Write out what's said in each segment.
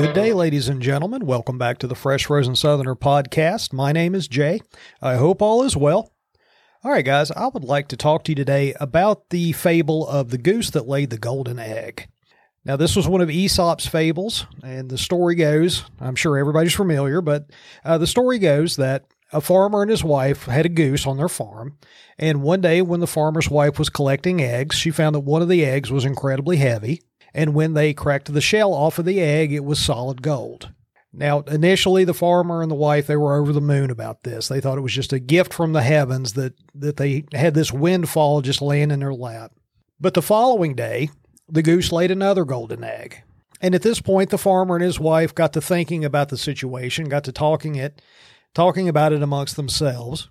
Good day, ladies and gentlemen. Welcome back to the Fresh Frozen Southerner podcast. My name is Jay. I hope all is well. All right, guys, I would like to talk to you today about the fable of the goose that laid the golden egg. Now, this was one of Aesop's fables, and the story goes I'm sure everybody's familiar, but uh, the story goes that a farmer and his wife had a goose on their farm. And one day, when the farmer's wife was collecting eggs, she found that one of the eggs was incredibly heavy. And when they cracked the shell off of the egg, it was solid gold. Now, initially, the farmer and the wife, they were over the moon about this. They thought it was just a gift from the heavens that, that they had this windfall just laying in their lap. But the following day, the goose laid another golden egg. And at this point, the farmer and his wife got to thinking about the situation, got to talking it, talking about it amongst themselves.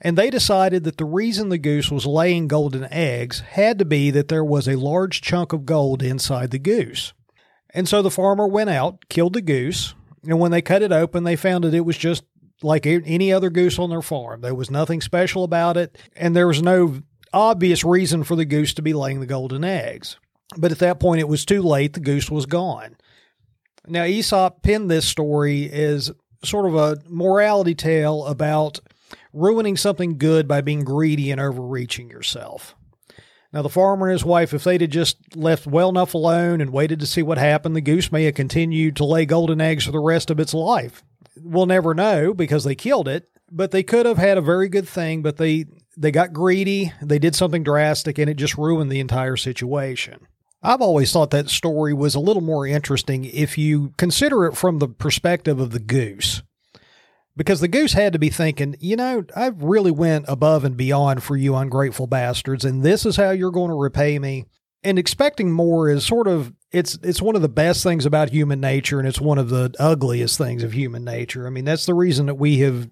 And they decided that the reason the goose was laying golden eggs had to be that there was a large chunk of gold inside the goose. And so the farmer went out, killed the goose, and when they cut it open, they found that it was just like any other goose on their farm. There was nothing special about it, and there was no obvious reason for the goose to be laying the golden eggs. But at that point, it was too late. The goose was gone. Now, Aesop penned this story as sort of a morality tale about ruining something good by being greedy and overreaching yourself. Now, the farmer and his wife, if they'd have just left well enough alone and waited to see what happened, the goose may have continued to lay golden eggs for the rest of its life. We'll never know because they killed it, but they could have had a very good thing, but they, they got greedy, they did something drastic, and it just ruined the entire situation. I've always thought that story was a little more interesting if you consider it from the perspective of the goose. Because the goose had to be thinking, you know, I really went above and beyond for you ungrateful bastards, and this is how you're going to repay me. And expecting more is sort of it's it's one of the best things about human nature, and it's one of the ugliest things of human nature. I mean, that's the reason that we have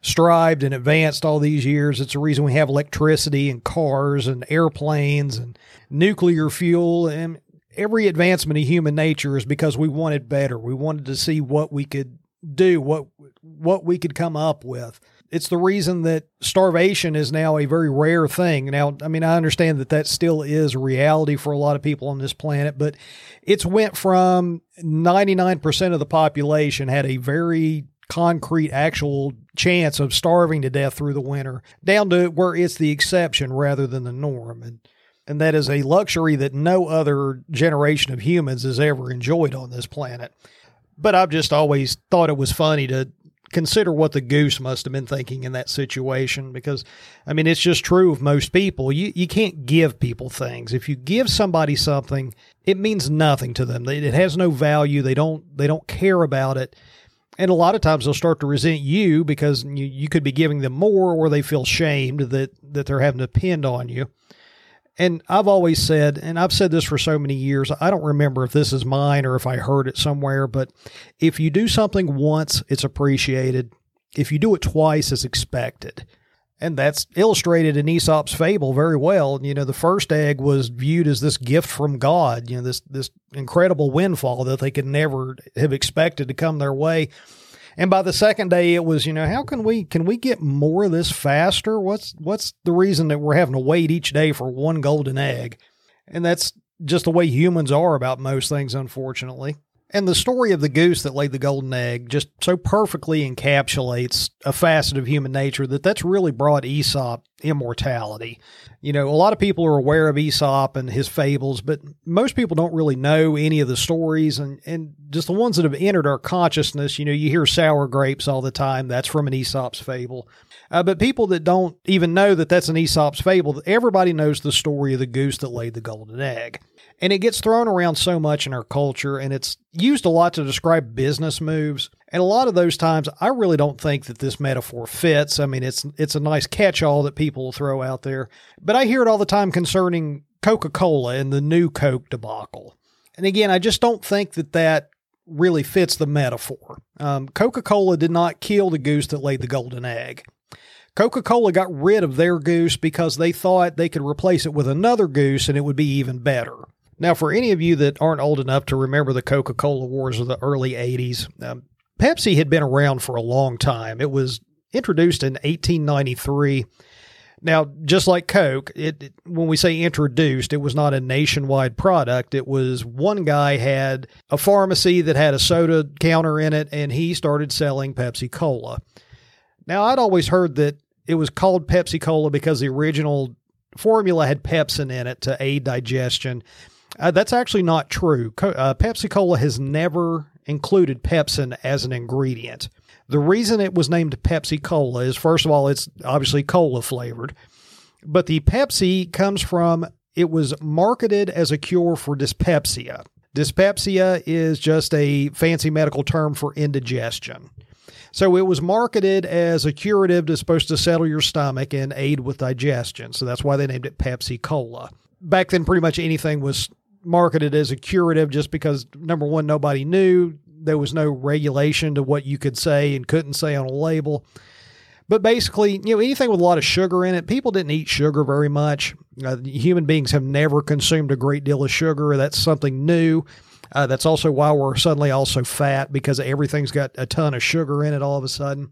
strived and advanced all these years. It's the reason we have electricity and cars and airplanes and nuclear fuel. And every advancement of human nature is because we wanted better. We wanted to see what we could do, what what we could come up with. It's the reason that starvation is now a very rare thing. Now, I mean, I understand that that still is a reality for a lot of people on this planet, but it's went from 99% of the population had a very concrete actual chance of starving to death through the winter down to where it's the exception rather than the norm and and that is a luxury that no other generation of humans has ever enjoyed on this planet but i've just always thought it was funny to consider what the goose must have been thinking in that situation because i mean it's just true of most people. You you can't give people things. If you give somebody something it means nothing to them. It has no value. They don't they don't care about it. And a lot of times they'll start to resent you because you, you could be giving them more or they feel shamed that, that they're having to depend on you. And I've always said, and I've said this for so many years, I don't remember if this is mine or if I heard it somewhere, but if you do something once, it's appreciated. If you do it twice, it's expected. And that's illustrated in Aesop's fable very well. You know, the first egg was viewed as this gift from God, you know, this this incredible windfall that they could never have expected to come their way. And by the second day it was, you know, how can we can we get more of this faster? What's what's the reason that we're having to wait each day for one golden egg? And that's just the way humans are about most things, unfortunately. And the story of the goose that laid the golden egg just so perfectly encapsulates a facet of human nature that that's really brought Aesop immortality. You know, a lot of people are aware of Aesop and his fables, but most people don't really know any of the stories and, and just the ones that have entered our consciousness. You know, you hear sour grapes all the time. That's from an Aesop's fable. Uh, but people that don't even know that that's an Aesop's fable, everybody knows the story of the goose that laid the golden egg. And it gets thrown around so much in our culture and it's used a lot to describe business moves. And a lot of those times I really don't think that this metaphor fits. I mean, it's it's a nice catch-all that people throw out there. But I hear it all the time concerning Coca-Cola and the new Coke debacle. And again, I just don't think that that really fits the metaphor. Um, Coca Cola did not kill the goose that laid the golden egg. Coca Cola got rid of their goose because they thought they could replace it with another goose and it would be even better. Now, for any of you that aren't old enough to remember the Coca Cola wars of the early 80s, um, Pepsi had been around for a long time. It was introduced in 1893. Now, just like Coke, it, it, when we say introduced, it was not a nationwide product. It was one guy had a pharmacy that had a soda counter in it, and he started selling Pepsi Cola. Now, I'd always heard that it was called Pepsi Cola because the original formula had pepsin in it to aid digestion. Uh, that's actually not true. Co- uh, Pepsi Cola has never included pepsin as an ingredient. The reason it was named Pepsi Cola is first of all, it's obviously cola flavored, but the Pepsi comes from it was marketed as a cure for dyspepsia. Dyspepsia is just a fancy medical term for indigestion. So it was marketed as a curative that's supposed to settle your stomach and aid with digestion. So that's why they named it Pepsi Cola. Back then, pretty much anything was marketed as a curative just because, number one, nobody knew there was no regulation to what you could say and couldn't say on a label. But basically, you know, anything with a lot of sugar in it, people didn't eat sugar very much. Uh, human beings have never consumed a great deal of sugar. That's something new. Uh, that's also why we're suddenly also fat because everything's got a ton of sugar in it all of a sudden.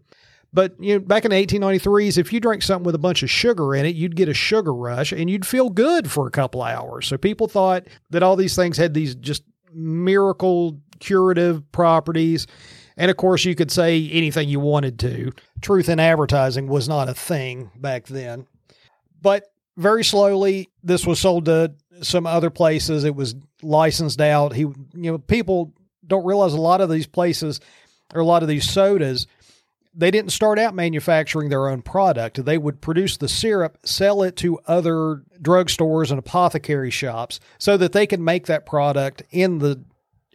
But you know, back in the 1893s, if you drank something with a bunch of sugar in it, you'd get a sugar rush and you'd feel good for a couple hours. So people thought that all these things had these just miracle curative properties. And of course, you could say anything you wanted to. Truth in advertising was not a thing back then. But very slowly, this was sold to some other places. It was licensed out. He, you know, people don't realize a lot of these places or a lot of these sodas, they didn't start out manufacturing their own product. They would produce the syrup, sell it to other drugstores and apothecary shops so that they could make that product in the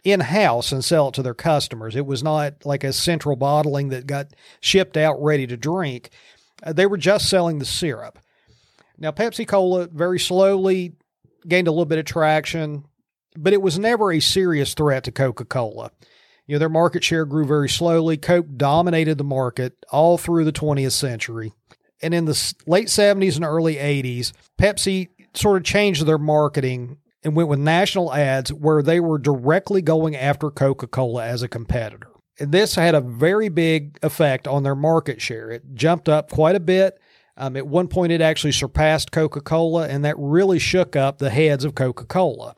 in house and sell it to their customers. It was not like a central bottling that got shipped out ready to drink. Uh, they were just selling the syrup. Now, Pepsi Cola very slowly gained a little bit of traction, but it was never a serious threat to Coca Cola. You know, their market share grew very slowly. Coke dominated the market all through the 20th century. And in the late 70s and early 80s, Pepsi sort of changed their marketing and went with national ads where they were directly going after Coca Cola as a competitor. And this had a very big effect on their market share. It jumped up quite a bit. Um, at one point, it actually surpassed Coca Cola, and that really shook up the heads of Coca Cola.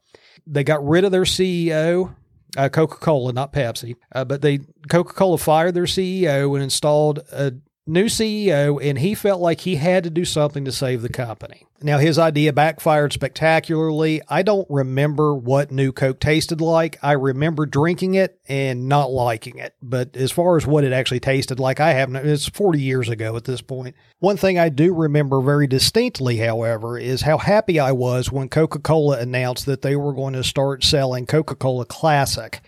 They got rid of their CEO, uh, Coca Cola, not Pepsi, uh, but they Coca Cola fired their CEO and installed a new CEO, and he felt like he had to do something to save the company. Now, his idea backfired spectacularly. I don't remember what New Coke tasted like. I remember drinking it and not liking it. But as far as what it actually tasted like, I haven't. It's 40 years ago at this point. One thing I do remember very distinctly, however, is how happy I was when Coca Cola announced that they were going to start selling Coca Cola Classic.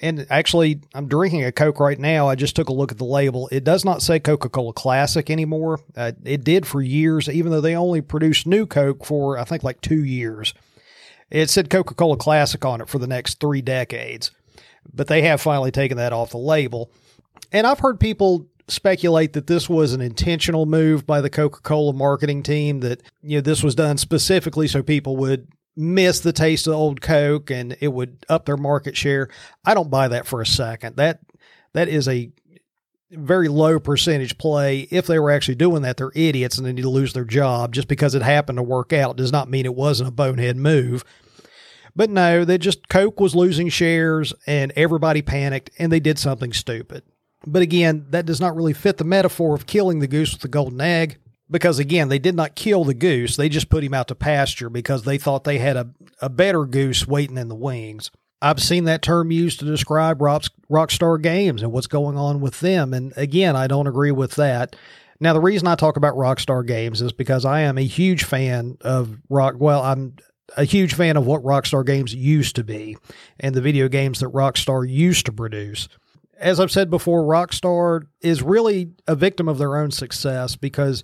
And actually, I'm drinking a Coke right now. I just took a look at the label. It does not say Coca Cola Classic anymore. Uh, it did for years, even though they only produced new Coke for, I think, like two years. It said Coca Cola Classic on it for the next three decades. But they have finally taken that off the label. And I've heard people speculate that this was an intentional move by the Coca-Cola marketing team that you know this was done specifically so people would miss the taste of old Coke and it would up their market share. I don't buy that for a second. That that is a very low percentage play. If they were actually doing that, they're idiots and they need to lose their job. Just because it happened to work out does not mean it wasn't a bonehead move. But no, they just Coke was losing shares and everybody panicked and they did something stupid. But again, that does not really fit the metaphor of killing the goose with the golden egg because again, they did not kill the goose. They just put him out to pasture because they thought they had a, a better goose waiting in the wings. I've seen that term used to describe rock, Rockstar Games and what's going on with them. And again, I don't agree with that. Now, the reason I talk about Rockstar Games is because I am a huge fan of rock. Well, I'm a huge fan of what Rockstar Games used to be and the video games that Rockstar used to produce. As I've said before, Rockstar is really a victim of their own success because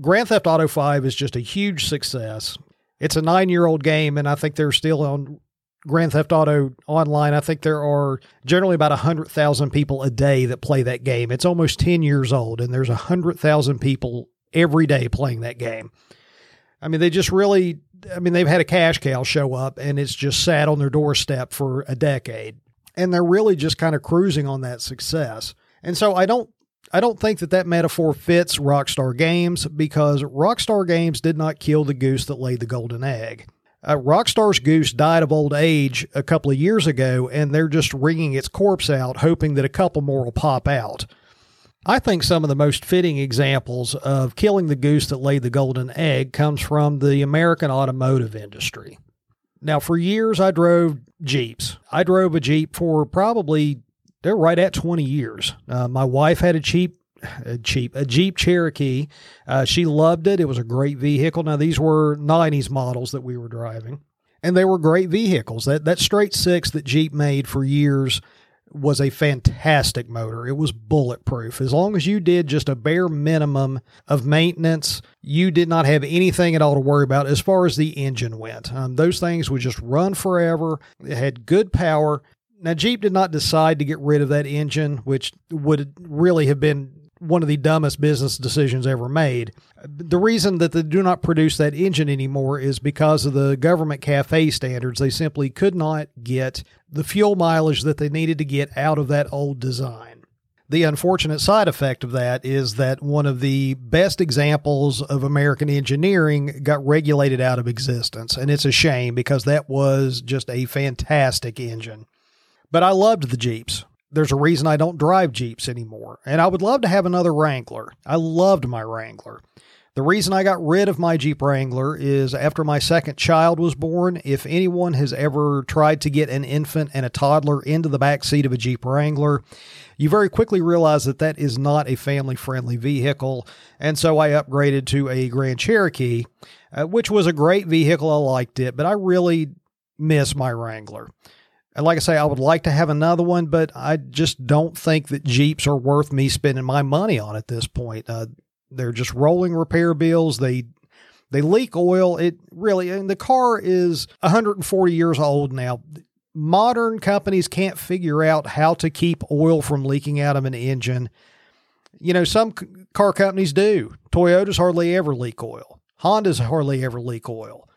Grand Theft Auto 5 is just a huge success. It's a nine year old game, and I think they're still on Grand Theft Auto Online. I think there are generally about 100,000 people a day that play that game. It's almost 10 years old, and there's 100,000 people every day playing that game. I mean, they just really, I mean, they've had a cash cow show up, and it's just sat on their doorstep for a decade. And they're really just kind of cruising on that success. And so I don't I don't think that that metaphor fits Rockstar Games because Rockstar Games did not kill the goose that laid the golden egg. Uh, Rockstar's goose died of old age a couple of years ago, and they're just wringing its corpse out, hoping that a couple more will pop out. I think some of the most fitting examples of killing the goose that laid the golden egg comes from the American automotive industry. Now, for years, I drove Jeeps. I drove a Jeep for probably, they're right at 20 years. Uh, my wife had a cheap, A Jeep, a Jeep Cherokee. Uh, she loved it. It was a great vehicle. Now these were '90s models that we were driving, and they were great vehicles. That that straight six that Jeep made for years was a fantastic motor. It was bulletproof. As long as you did just a bare minimum of maintenance, you did not have anything at all to worry about as far as the engine went. Um, those things would just run forever. It had good power. Now, Jeep did not decide to get rid of that engine, which would really have been one of the dumbest business decisions ever made. The reason that they do not produce that engine anymore is because of the government CAFE standards. They simply could not get the fuel mileage that they needed to get out of that old design. The unfortunate side effect of that is that one of the best examples of American engineering got regulated out of existence. And it's a shame because that was just a fantastic engine. But I loved the Jeeps there's a reason I don't drive Jeeps anymore. And I would love to have another Wrangler. I loved my Wrangler. The reason I got rid of my Jeep Wrangler is after my second child was born, if anyone has ever tried to get an infant and a toddler into the back seat of a Jeep Wrangler, you very quickly realize that that is not a family friendly vehicle. And so I upgraded to a Grand Cherokee, uh, which was a great vehicle. I liked it, but I really miss my Wrangler. And like I say, I would like to have another one, but I just don't think that Jeeps are worth me spending my money on at this point. Uh, they're just rolling repair bills. They they leak oil. It really and the car is 140 years old now. Modern companies can't figure out how to keep oil from leaking out of an engine. You know, some car companies do. Toyotas hardly ever leak oil. Hondas hardly ever leak oil.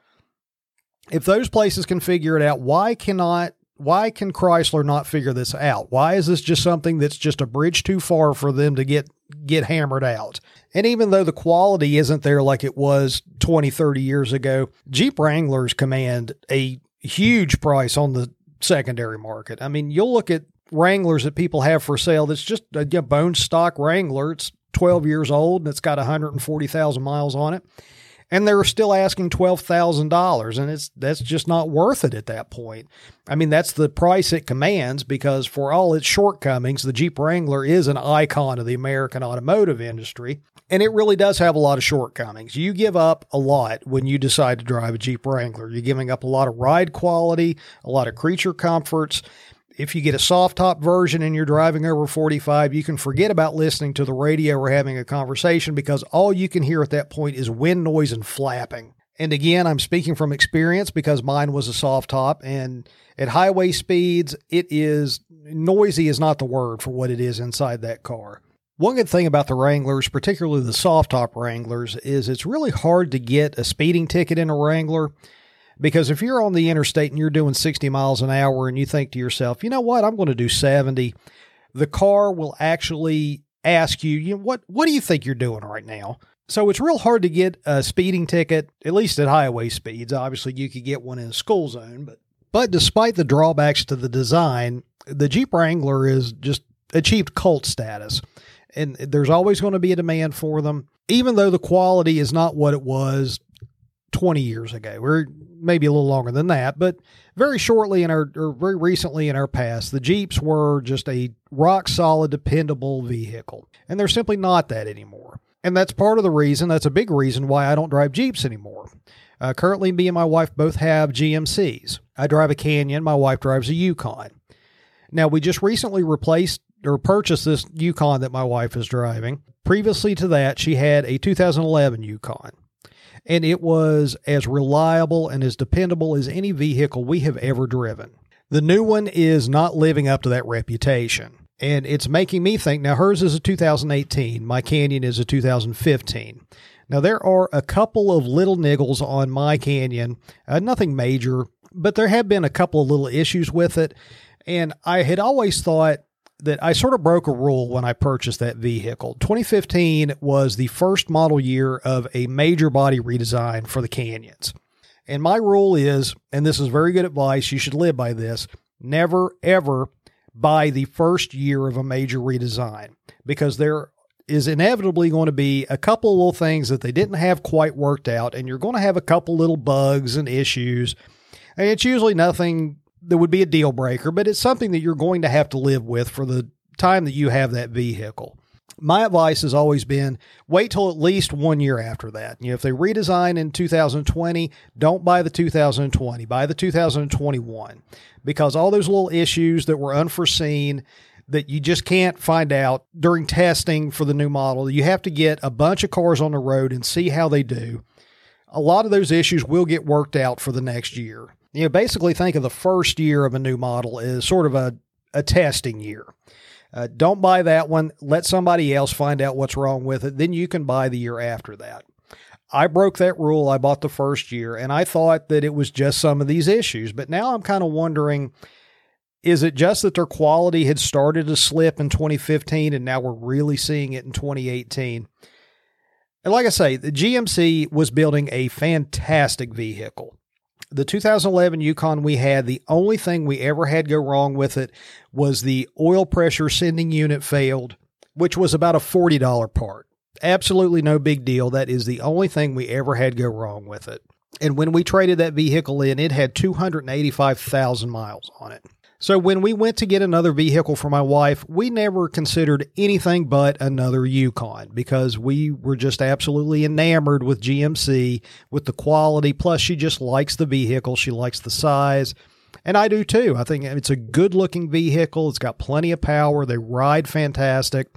If those places can figure it out, why cannot why can Chrysler not figure this out? Why is this just something that's just a bridge too far for them to get get hammered out? And even though the quality isn't there like it was 20, 30 years ago, Jeep Wranglers command a huge price on the secondary market. I mean, you'll look at Wranglers that people have for sale that's just a bone stock Wrangler. It's 12 years old and it's got 140,000 miles on it and they're still asking twelve thousand dollars, and it's that's just not worth it at that point. I mean, that's the price it commands because for all its shortcomings, the Jeep Wrangler is an icon of the American automotive industry, and it really does have a lot of shortcomings. You give up a lot when you decide to drive a Jeep Wrangler. You're giving up a lot of ride quality, a lot of creature comforts, if you get a soft top version and you're driving over 45, you can forget about listening to the radio or having a conversation because all you can hear at that point is wind noise and flapping. And again, I'm speaking from experience because mine was a soft top and at highway speeds, it is noisy is not the word for what it is inside that car. One good thing about the Wranglers, particularly the soft top Wranglers, is it's really hard to get a speeding ticket in a Wrangler. Because if you're on the interstate and you're doing 60 miles an hour and you think to yourself, you know what, I'm going to do 70, the car will actually ask you, you know, what, what do you think you're doing right now? So it's real hard to get a speeding ticket, at least at highway speeds. Obviously, you could get one in a school zone, but but despite the drawbacks to the design, the Jeep Wrangler is just achieved cult status. And there's always going to be a demand for them, even though the quality is not what it was 20 years ago, or maybe a little longer than that. But very shortly in our, or very recently in our past, the Jeeps were just a rock solid, dependable vehicle. And they're simply not that anymore. And that's part of the reason, that's a big reason why I don't drive Jeeps anymore. Uh, currently, me and my wife both have GMCs. I drive a Canyon, my wife drives a Yukon. Now, we just recently replaced or purchased this Yukon that my wife is driving. Previously to that, she had a 2011 Yukon and it was as reliable and as dependable as any vehicle we have ever driven. The new one is not living up to that reputation. And it's making me think now, hers is a 2018, my Canyon is a 2015. Now, there are a couple of little niggles on my Canyon, uh, nothing major, but there have been a couple of little issues with it. And I had always thought that I sort of broke a rule when I purchased that vehicle. 2015 was the first model year of a major body redesign for the Canyons. And my rule is, and this is very good advice, you should live by this never, ever buy the first year of a major redesign because there is inevitably going to be a couple of little things that they didn't have quite worked out, and you're going to have a couple little bugs and issues. And it's usually nothing that would be a deal breaker, but it's something that you're going to have to live with for the time that you have that vehicle. My advice has always been wait till at least one year after that. You know, if they redesign in 2020, don't buy the 2020, buy the 2021 because all those little issues that were unforeseen that you just can't find out during testing for the new model. You have to get a bunch of cars on the road and see how they do. A lot of those issues will get worked out for the next year. You know, basically think of the first year of a new model as sort of a, a testing year. Uh, don't buy that one. Let somebody else find out what's wrong with it. Then you can buy the year after that. I broke that rule. I bought the first year and I thought that it was just some of these issues. But now I'm kind of wondering is it just that their quality had started to slip in 2015 and now we're really seeing it in 2018? And like I say, the GMC was building a fantastic vehicle the 2011 Yukon we had, the only thing we ever had go wrong with it was the oil pressure sending unit failed, which was about a $40 part. Absolutely no big deal. That is the only thing we ever had go wrong with it. And when we traded that vehicle in, it had 285,000 miles on it. So when we went to get another vehicle for my wife, we never considered anything but another Yukon because we were just absolutely enamored with GMC, with the quality. Plus, she just likes the vehicle, she likes the size. And I do too. I think it's a good looking vehicle. It's got plenty of power. They ride fantastic.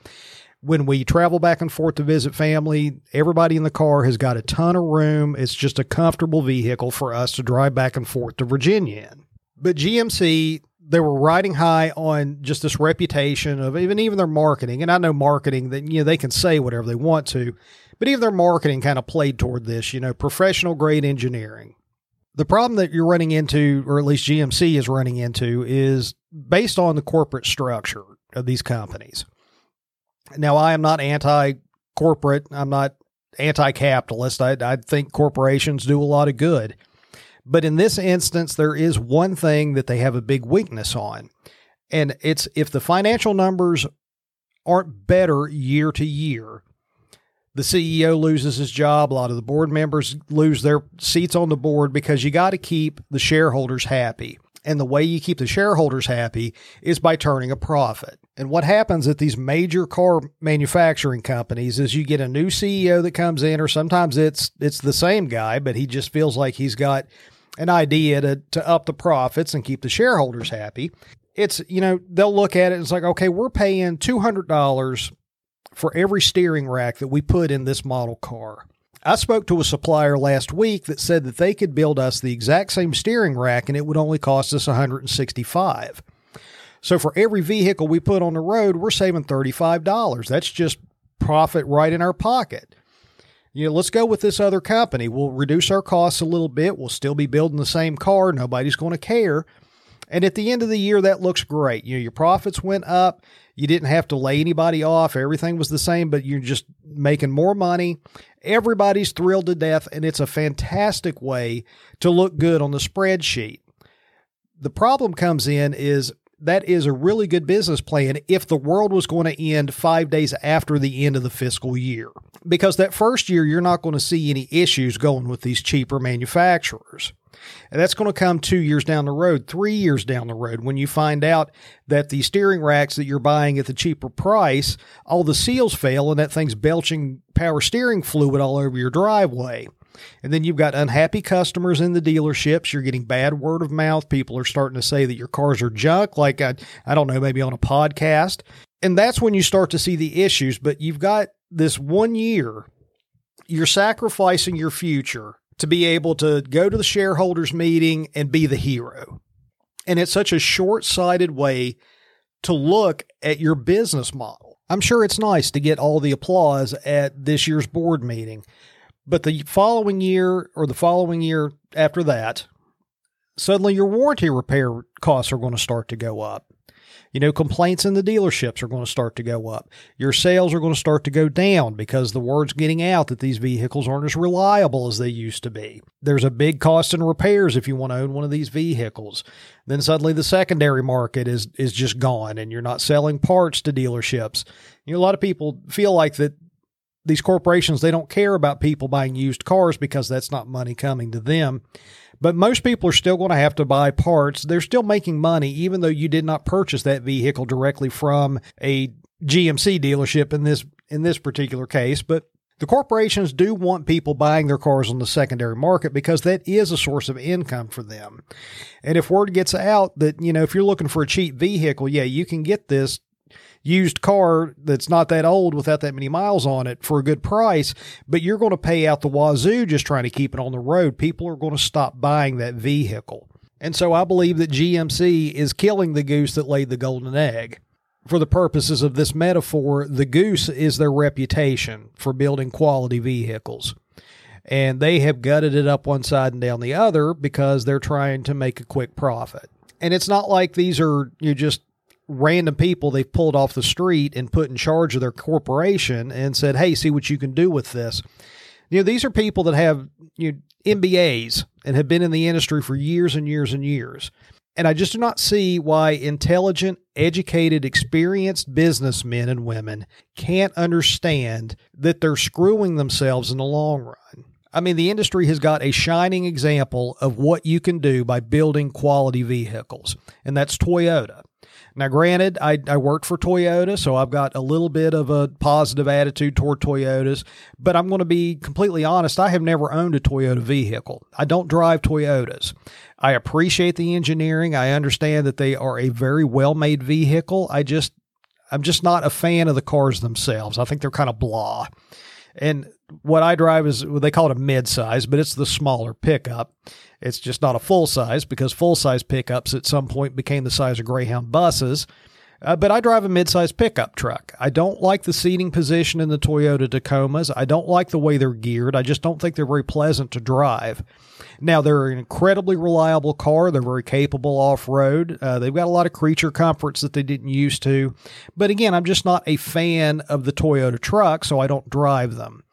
When we travel back and forth to visit family, everybody in the car has got a ton of room. It's just a comfortable vehicle for us to drive back and forth to Virginia in. But GMC they were riding high on just this reputation of even even their marketing. And I know marketing that you know they can say whatever they want to, but even their marketing kind of played toward this, you know, professional grade engineering. The problem that you're running into, or at least GMC is running into, is based on the corporate structure of these companies. Now, I am not anti corporate. I'm not anti capitalist. I, I think corporations do a lot of good. But in this instance, there is one thing that they have a big weakness on. And it's if the financial numbers aren't better year to year, the CEO loses his job. A lot of the board members lose their seats on the board because you got to keep the shareholders happy. And the way you keep the shareholders happy is by turning a profit. And what happens at these major car manufacturing companies is you get a new CEO that comes in, or sometimes it's it's the same guy, but he just feels like he's got an idea to, to up the profits and keep the shareholders happy. It's, you know, they'll look at it and it's like, okay, we're paying $200 for every steering rack that we put in this model car. I spoke to a supplier last week that said that they could build us the exact same steering rack and it would only cost us 165. So for every vehicle we put on the road, we're saving $35. That's just profit right in our pocket you know, let's go with this other company. We'll reduce our costs a little bit. We'll still be building the same car. Nobody's going to care. And at the end of the year, that looks great. You know, your profits went up. You didn't have to lay anybody off. Everything was the same, but you're just making more money. Everybody's thrilled to death, and it's a fantastic way to look good on the spreadsheet. The problem comes in is that is a really good business plan if the world was going to end five days after the end of the fiscal year. Because that first year, you're not going to see any issues going with these cheaper manufacturers. And that's going to come two years down the road, three years down the road, when you find out that the steering racks that you're buying at the cheaper price, all the seals fail and that thing's belching power steering fluid all over your driveway. And then you've got unhappy customers in the dealerships. You're getting bad word of mouth. People are starting to say that your cars are junk, like I, I don't know, maybe on a podcast. And that's when you start to see the issues. But you've got this one year, you're sacrificing your future to be able to go to the shareholders meeting and be the hero. And it's such a short sighted way to look at your business model. I'm sure it's nice to get all the applause at this year's board meeting, but the following year or the following year after that, suddenly your warranty repair costs are going to start to go up. You know, complaints in the dealerships are going to start to go up. Your sales are going to start to go down because the word's getting out that these vehicles aren't as reliable as they used to be. There's a big cost in repairs if you want to own one of these vehicles. Then suddenly the secondary market is is just gone and you're not selling parts to dealerships. You know, a lot of people feel like that these corporations they don't care about people buying used cars because that's not money coming to them. But most people are still going to have to buy parts. They're still making money, even though you did not purchase that vehicle directly from a GMC dealership in this in this particular case. But the corporations do want people buying their cars on the secondary market because that is a source of income for them. And if word gets out that, you know, if you're looking for a cheap vehicle, yeah, you can get this used car that's not that old without that many miles on it for a good price, but you're going to pay out the wazoo just trying to keep it on the road. People are going to stop buying that vehicle. And so I believe that GMC is killing the goose that laid the golden egg. For the purposes of this metaphor, the goose is their reputation for building quality vehicles. And they have gutted it up one side and down the other because they're trying to make a quick profit. And it's not like these are you just random people they've pulled off the street and put in charge of their corporation and said, "Hey, see what you can do with this." You know, these are people that have you know, MBAs and have been in the industry for years and years and years. And I just do not see why intelligent, educated, experienced businessmen and women can't understand that they're screwing themselves in the long run. I mean, the industry has got a shining example of what you can do by building quality vehicles, and that's Toyota. Now, granted, I, I worked for Toyota, so I've got a little bit of a positive attitude toward Toyotas, but I'm going to be completely honest. I have never owned a Toyota vehicle. I don't drive Toyotas. I appreciate the engineering. I understand that they are a very well made vehicle. I just, I'm just not a fan of the cars themselves. I think they're kind of blah. And what I drive is they call it a midsize, but it's the smaller pickup. It's just not a full size because full size pickups at some point became the size of Greyhound buses. Uh, but I drive a midsize pickup truck. I don't like the seating position in the Toyota Tacomas. I don't like the way they're geared. I just don't think they're very pleasant to drive. Now, they're an incredibly reliable car. They're very capable off road. Uh, they've got a lot of creature comforts that they didn't used to. But again, I'm just not a fan of the Toyota truck, so I don't drive them.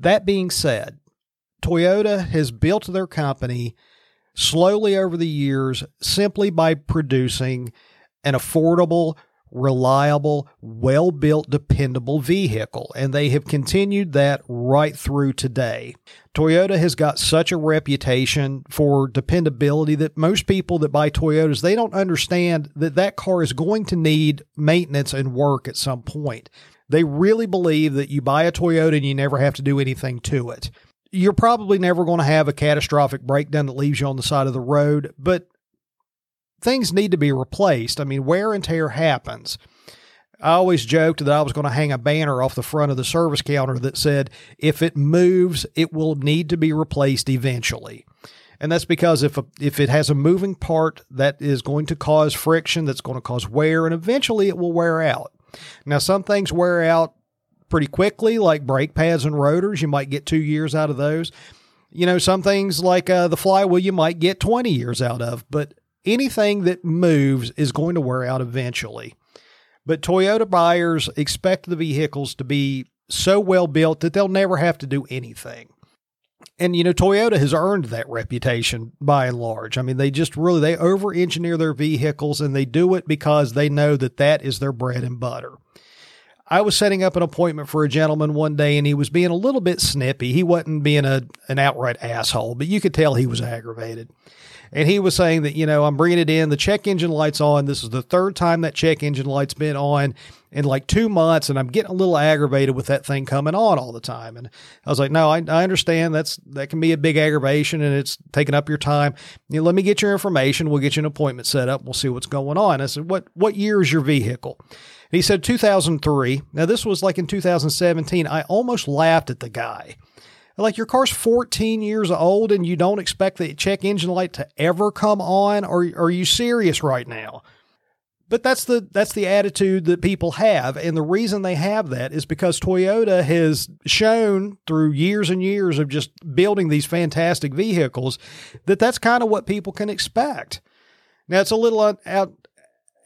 That being said, Toyota has built their company slowly over the years simply by producing an affordable, reliable, well built, dependable vehicle. And they have continued that right through today. Toyota has got such a reputation for dependability that most people that buy Toyotas, they don't understand that that car is going to need maintenance and work at some point. They really believe that you buy a Toyota and you never have to do anything to it you're probably never going to have a catastrophic breakdown that leaves you on the side of the road, but things need to be replaced. I mean, wear and tear happens. I always joked that I was going to hang a banner off the front of the service counter that said, if it moves, it will need to be replaced eventually. And that's because if a, if it has a moving part that is going to cause friction, that's going to cause wear, and eventually it will wear out. Now, some things wear out pretty quickly, like brake pads and rotors. You might get two years out of those. You know, some things like uh, the flywheel, you might get 20 years out of, but anything that moves is going to wear out eventually. But Toyota buyers expect the vehicles to be so well built that they'll never have to do anything. And you know, Toyota has earned that reputation by and large. I mean, they just really they over engineer their vehicles and they do it because they know that that is their bread and butter. I was setting up an appointment for a gentleman one day and he was being a little bit snippy. He wasn't being a, an outright asshole, but you could tell he was aggravated. And he was saying that, you know, I'm bringing it in, the check engine light's on. This is the third time that check engine light's been on in like two months, and I'm getting a little aggravated with that thing coming on all the time. And I was like, no, I, I understand that's that can be a big aggravation and it's taking up your time. You know, let me get your information. We'll get you an appointment set up. We'll see what's going on. I said, what what year is your vehicle? He said 2003. Now, this was like in 2017. I almost laughed at the guy. Like, your car's 14 years old and you don't expect the check engine light to ever come on? Or are you serious right now? But that's the that's the attitude that people have, and the reason they have that is because Toyota has shown through years and years of just building these fantastic vehicles that that's kind of what people can expect. Now it's a little out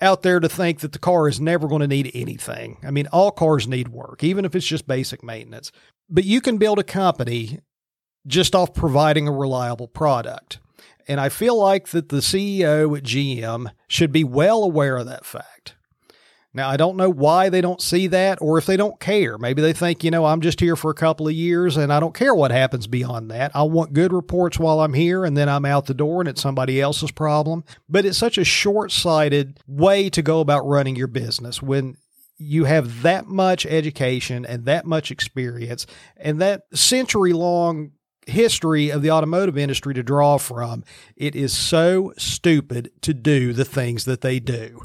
out there to think that the car is never going to need anything. I mean, all cars need work, even if it's just basic maintenance. But you can build a company just off providing a reliable product. And I feel like that the CEO at GM should be well aware of that fact. Now, I don't know why they don't see that or if they don't care. Maybe they think, you know, I'm just here for a couple of years and I don't care what happens beyond that. I want good reports while I'm here and then I'm out the door and it's somebody else's problem. But it's such a short sighted way to go about running your business when you have that much education and that much experience and that century long history of the automotive industry to draw from. It is so stupid to do the things that they do.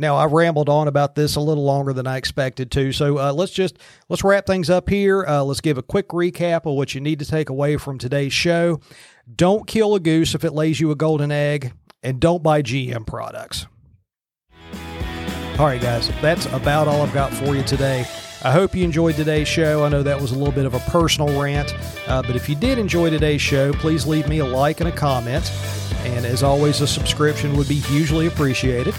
Now I rambled on about this a little longer than I expected to, so uh, let's just let's wrap things up here. Uh, let's give a quick recap of what you need to take away from today's show. Don't kill a goose if it lays you a golden egg, and don't buy GM products. All right, guys, that's about all I've got for you today. I hope you enjoyed today's show. I know that was a little bit of a personal rant, uh, but if you did enjoy today's show, please leave me a like and a comment. And as always, a subscription would be hugely appreciated.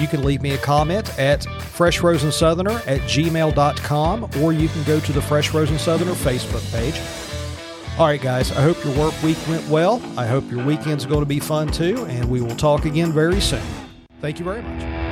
You can leave me a comment at freshfrozensoutherner at gmail.com or you can go to the Fresh Frozen Southerner Facebook page. All right, guys, I hope your work week went well. I hope your weekend's going to be fun too, and we will talk again very soon. Thank you very much.